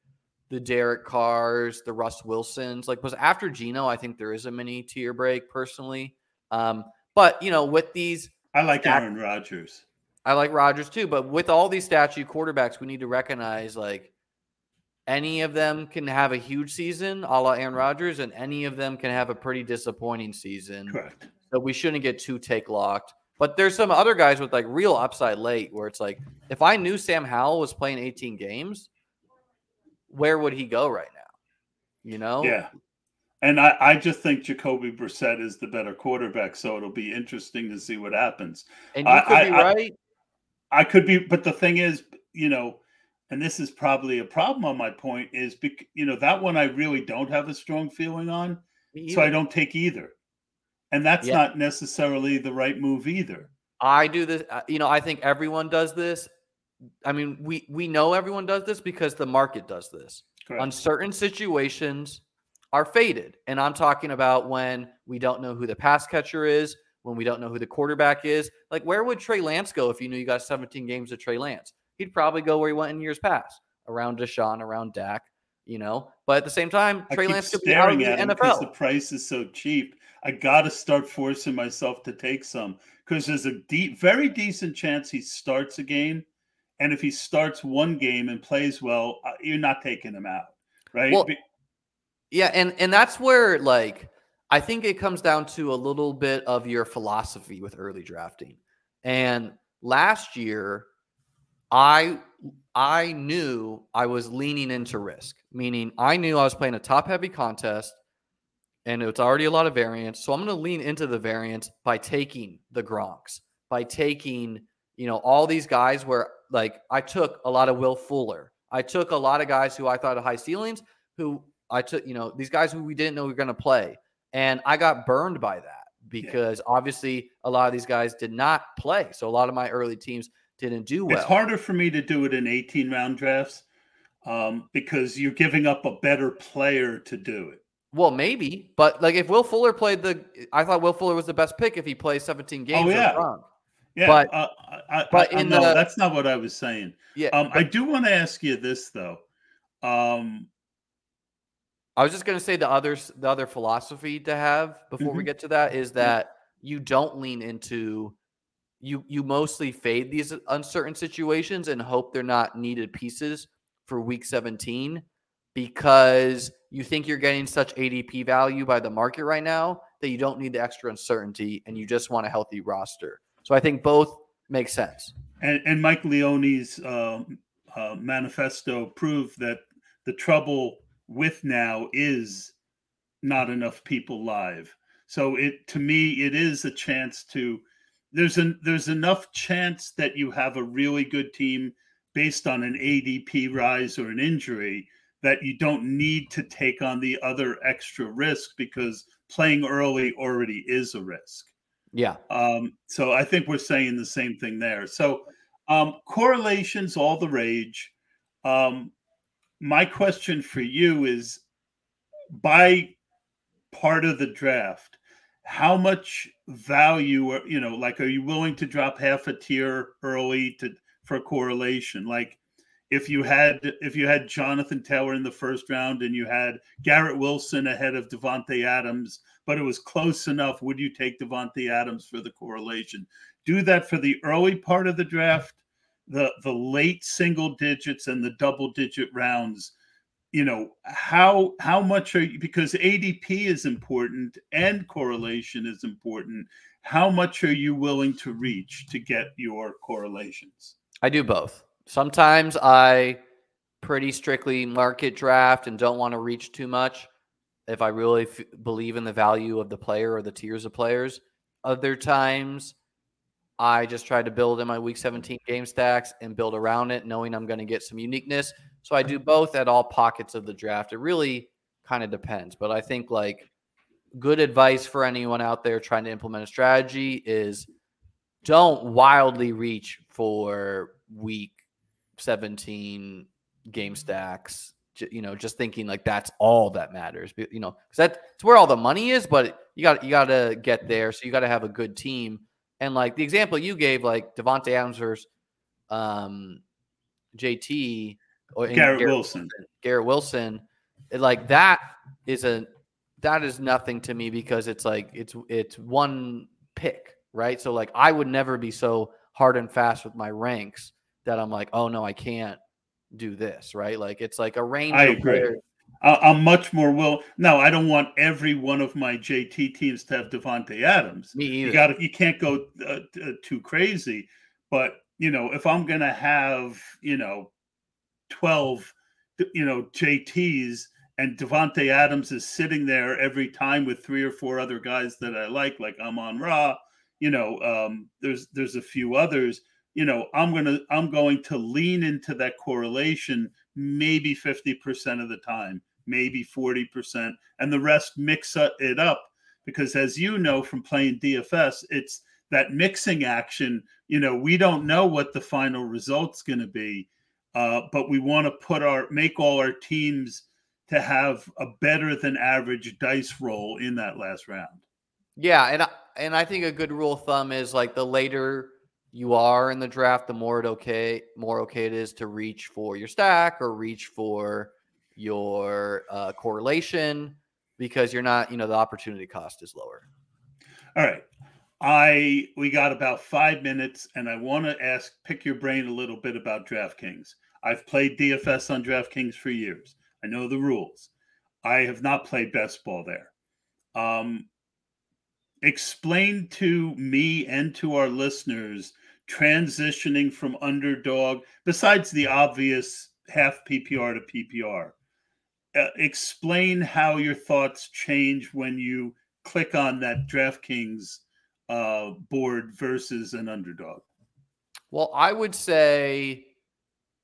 the Derek Carrs, the Russ Wilsons. Like was after Geno, I think there is a mini tier break personally. Um, but you know, with these, I like Aaron Rodgers. I like Rodgers too, but with all these statue quarterbacks, we need to recognize like any of them can have a huge season, a la Aaron Rodgers, and any of them can have a pretty disappointing season. Correct. So we shouldn't get too take locked. But there's some other guys with like real upside late where it's like, if I knew Sam Howell was playing 18 games, where would he go right now? You know? Yeah. And I, I just think Jacoby Brissett is the better quarterback, so it'll be interesting to see what happens. And you could I, be I, right. I, I could be, but the thing is, you know, and this is probably a problem on my point is, you know, that one I really don't have a strong feeling on, so I don't take either and that's yeah. not necessarily the right move either. I do this, uh, you know, I think everyone does this. I mean, we we know everyone does this because the market does this. Correct. On certain situations are faded. And I'm talking about when we don't know who the pass catcher is, when we don't know who the quarterback is. Like where would Trey Lance go if you knew you got 17 games of Trey Lance? He'd probably go where he went in years past, around Deshaun, around Dak, you know. But at the same time, Trey Lance could be out of the NFL. The price is so cheap I got to start forcing myself to take some because there's a deep, very decent chance he starts a game. And if he starts one game and plays well, uh, you're not taking him out, right? Well, yeah, and and that's where like I think it comes down to a little bit of your philosophy with early drafting. And last year, I I knew I was leaning into risk, meaning I knew I was playing a top heavy contest and it's already a lot of variance. So I'm going to lean into the variance by taking the Gronks, by taking, you know, all these guys where like I took a lot of Will Fuller. I took a lot of guys who I thought had high ceilings, who I took, you know, these guys who we didn't know we were going to play. And I got burned by that because yeah. obviously a lot of these guys did not play. So a lot of my early teams didn't do well. It's harder for me to do it in 18 round drafts um, because you're giving up a better player to do it Well, maybe, but like if Will Fuller played the, I thought Will Fuller was the best pick if he plays 17 games. Oh yeah, yeah. But, uh, I, but I, in no, the, that's not what I was saying. Yeah. Um, but, I do want to ask you this though. Um, I was just going to say the others, the other philosophy to have before mm-hmm. we get to that is that you don't lean into you you mostly fade these uncertain situations and hope they're not needed pieces for week 17 because you think you're getting such ADP value by the market right now that you don't need the extra uncertainty and you just want a healthy roster. So I think both make sense. And, and Mike Leone's uh, uh, manifesto proved that the trouble with now is not enough people live. So it to me it is a chance to there's an there's enough chance that you have a really good team based on an ADP rise or an injury that you don't need to take on the other extra risk because playing early already is a risk. Yeah. Um, so I think we're saying the same thing there. So um, correlations all the rage. Um, my question for you is by part of the draft, how much value are you know like are you willing to drop half a tier early to for correlation like if you had if you had Jonathan Taylor in the first round and you had Garrett Wilson ahead of Davante Adams, but it was close enough, would you take Davante Adams for the correlation? Do that for the early part of the draft, the the late single digits and the double digit rounds. You know how how much are you because adp is important and correlation is important how much are you willing to reach to get your correlations? I do both sometimes i pretty strictly market draft and don't want to reach too much if i really f- believe in the value of the player or the tiers of players other times i just try to build in my week 17 game stacks and build around it knowing i'm going to get some uniqueness so I do both at all pockets of the draft. It really kind of depends. But I think like good advice for anyone out there trying to implement a strategy is don't wildly reach for week 17 game stacks you know just thinking like that's all that matters you know because that's where all the money is but you got you got to get there so you got to have a good team and like the example you gave like Davante Adams versus um JT or Garrett, Garrett Wilson. Garrett Wilson, like that is a that is nothing to me because it's like it's it's one pick, right? So like I would never be so hard and fast with my ranks that I'm like, oh no, I can't do this, right? Like it's like a range. I agree. Players. I'm much more will. No, I don't want every one of my JT teams to have Davante Adams. Me either. You got You can't go uh, too crazy. But you know, if I'm gonna have you know 12, you know, JTs, and Davante Adams is sitting there every time with three or four other guys that I like, like Amon Ra. You know, um, there's there's a few others. You know, I'm gonna I'm going to lean into that correlation maybe 50% of the time, maybe 40%, and the rest mix it up because as you know from playing DFS, it's that mixing action. You know, we don't know what the final result's going to be uh, but we want to put our make all our teams to have a better than average dice roll in that last round. Yeah, and I, and I think a good rule of thumb is like the later you are in the draft, the more it okay more okay it is to reach for your stack or reach for your uh, correlation because you're not, you know, the opportunity cost is lower. All right. I we got about five minutes, and I want to ask, pick your brain a little bit about DraftKings. I've played DFS on DraftKings for years. I know the rules. I have not played best ball there. Um, explain to me and to our listeners transitioning from underdog, besides the obvious half PPR to PPR. Uh, explain how your thoughts change when you click on that DraftKings uh, board versus an underdog? Well, I would say,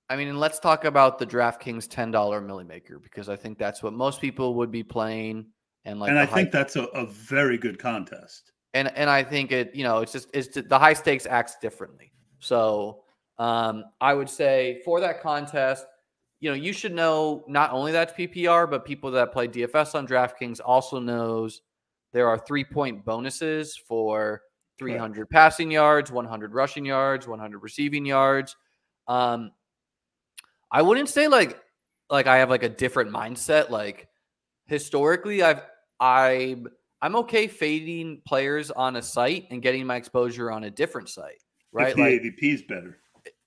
I mean, and let's talk about the DraftKings ten dollar milli maker because I think that's what most people would be playing, and like, and I think that's a, a, very good contest. And and I think it, you know, it's just it's the high stakes acts differently. So um, I would say for that contest, you know, you should know not only that's PPR, but people that play DFS on DraftKings also knows there are three point bonuses for 300 right. passing yards, 100 rushing yards, 100 receiving yards. Um, I wouldn't say like like I have like a different mindset. Like historically, I've I I'm okay fading players on a site and getting my exposure on a different site. Right, if the like, ADP is better.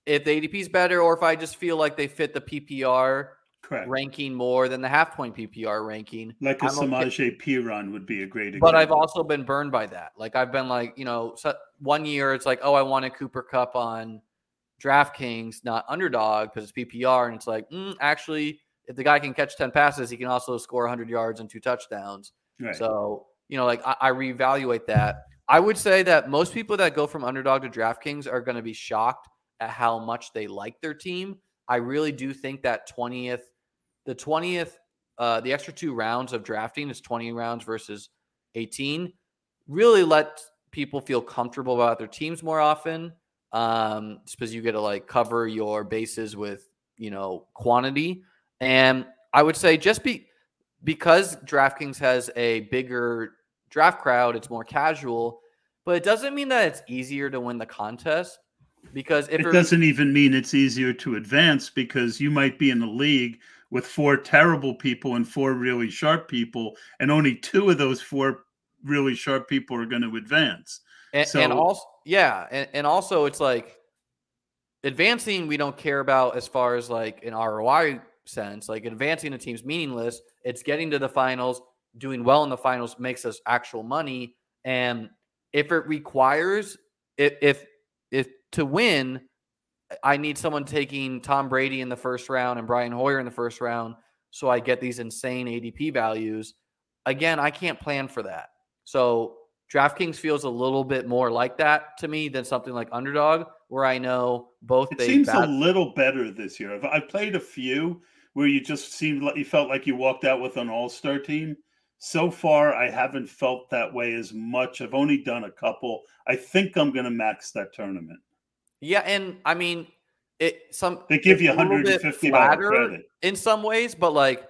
If the ADP is better, or if I just feel like they fit the PPR Correct. ranking more than the half point PPR ranking. Like a Samaje okay. run would be a great example. But I've also been burned by that. Like I've been like, you know, one year it's like, oh, I want a Cooper Kupp on DraftKings, not underdog because it's PPR. And it's like, mm, actually, if the guy can catch 10 passes, he can also score 100 yards and two touchdowns. Right. So, you know, like I, I reevaluate that. I would say that most people that go from underdog to DraftKings are going to be shocked at how much they like their team. I really do think that 20th, the 20th, uh, the extra two rounds of drafting is 20 rounds versus 18. Really let people feel comfortable about their teams more often um, because you get to like cover your bases with you know quantity. And I would say just be because DraftKings has a bigger draft crowd, it's more casual, but it doesn't mean that it's easier to win the contest because if it, it doesn't even mean it's easier to advance because you might be in the league with four terrible people and four really sharp people, and only two of those four really sharp people are going to advance. And, so, and also, yeah, and, and also it's like advancing. We don't care about as far as like an ROI sense. Like advancing a team's meaningless. It's getting to the finals, doing well in the finals makes us actual money. And if it requires, if if, if to win, I need someone taking Tom Brady in the first round and Brian Hoyer in the first round, so I get these insane ADP values. Again, I can't plan for that. So DraftKings feels a little bit more like that to me than something like Underdog, where I know both. It seems bat- a little better this year. I've played a few where you just seemed like you felt like you walked out with an All Star team. So far, I haven't felt that way as much. I've only done a couple. I think I'm going to max that tournament. Yeah, and I mean, it some they give you 150 credit in some ways, but like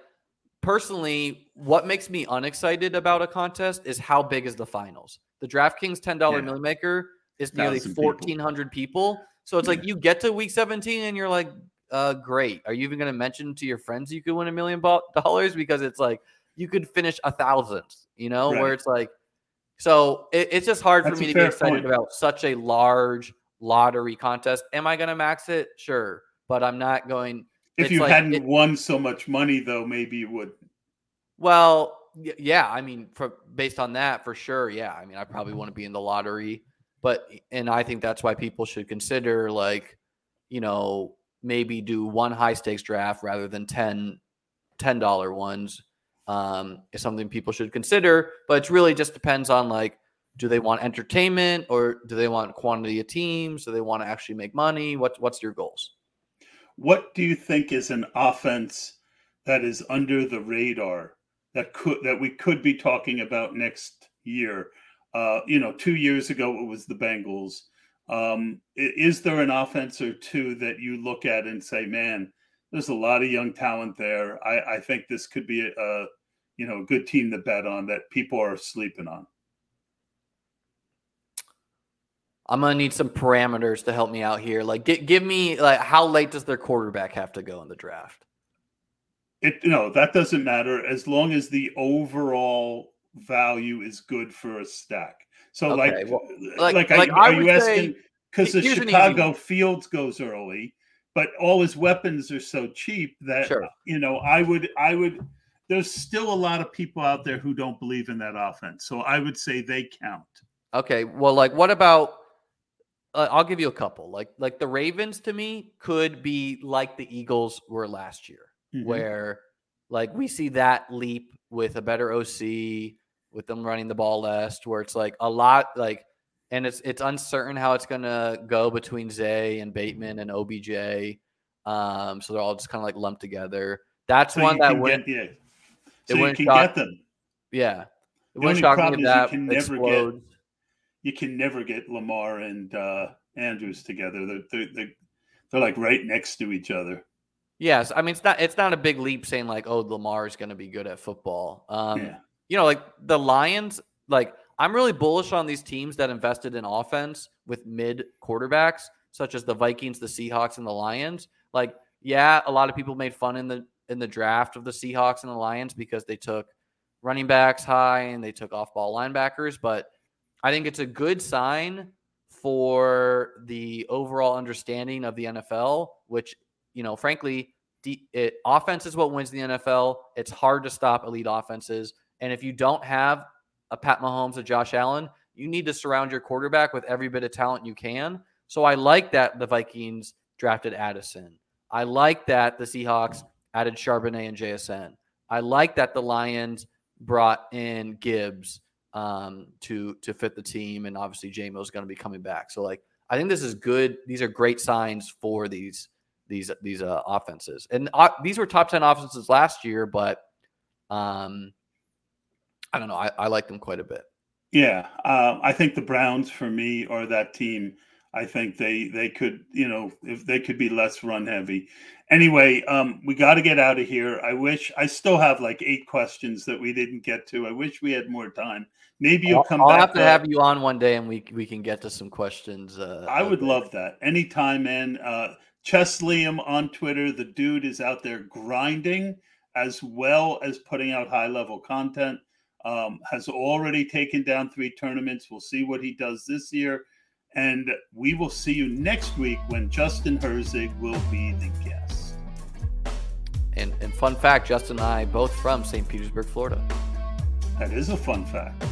personally, what makes me unexcited about a contest is how big is the finals. The DraftKings $10 yeah. Milly Maker is nearly 1,400 people. people. So it's yeah. like you get to week 17 and you're like, uh, great. Are you even going to mention to your friends you could win a million dollars? Because it's like you could finish a thousand, you know, right. where it's like, so it, it's just hard That's for me to be excited point. about such a large lottery contest. Am I going to max it? Sure. But I'm not going if you like, hadn't it, won so much money, though, maybe you would. Well, yeah. I mean, for based on that, for sure. Yeah. I mean, I probably mm-hmm. want to be in the lottery, but and I think that's why people should consider like, you know, maybe do one high stakes draft rather than 10 $10 ones. Um, is something people should consider, but it really just depends on like, do they want entertainment or do they want quantity of teams? Do they want to actually make money? What, what's your goals? What do you think is an offense that is under the radar that could that we could be talking about next year? Uh, you know, two years ago it was the Bengals. Um, is there an offense or two that you look at and say, "Man, there's a lot of young talent there. I, I think this could be a, you know a good team to bet on that people are sleeping on." I'm gonna need some parameters to help me out here. Like, get, give me like how late does their quarterback have to go in the draft? It no, that doesn't matter as long as the overall value is good for a stack. So okay, like, well, like, like, like, are you asking because the Chicago Fields goes early, but all his weapons are so cheap that sure. you know I would I would. There's still a lot of people out there who don't believe in that offense, so I would say they count. Okay, well, like what about uh, I'll give you a couple. Like like the Ravens to me could be like the Eagles were last year, mm-hmm. where like we see that leap with a better OC, with them running the ball less, where it's like a lot like and it's it's uncertain how it's gonna go between Zay and Bateman and OBJ. Um, so they're all just kind of like lumped together. That's so one that would yeah. So you can shock, get them. Yeah. It the wouldn't shock me if that explodes. Get, you can never get Lamar and uh, Andrews together. They're, they're, they're, they're like right next to each other. Yes, I mean it's not it's not a big leap saying like oh Lamar is going to be good at football. Um, Yeah. You know, like the Lions, like I'm really bullish on these teams that invested in offense with mid quarterbacks, such as the Vikings, the Seahawks, and the Lions. Like, yeah, a lot of people made fun in the in the draft of the Seahawks and the Lions because they took running backs high and they took off ball linebackers, but I think it's a good sign for the overall understanding of the NFL, which, you know, frankly, it, offense is what wins the NFL. It's hard to stop elite offenses. And if you don't have a Pat Mahomes, a Josh Allen, you need to surround your quarterback with every bit of talent you can. So I like that the Vikings drafted Addison. I like that the Seahawks added Charbonnet and JSN. I like that the Lions brought in Gibbs um, to to fit the team, and obviously JMO is going to be coming back. So like I think this is good. These are great signs for these these these uh, offenses, and uh, these were top ten offenses last year, but um, I don't know. I, I like them quite a bit. Yeah, uh, I think the Browns for me are that team. I think they they could you know if they could be less run heavy. Anyway, um, we got to get out of here. I wish I still have like eight questions that we didn't get to. I wish we had more time. Maybe you'll come I'll back. have to have you on one day and we we can get to some questions. Uh, I would love that anytime, man. Uh, Chess Liam on Twitter. The dude is out there grinding as well as putting out high level content. Um, has already taken down three tournaments. We'll see what he does this year. And we will see you next week when Justin Herzig will be the guest. And, and fun fact, Justin and I both from St. Petersburg, Florida. That is a fun fact.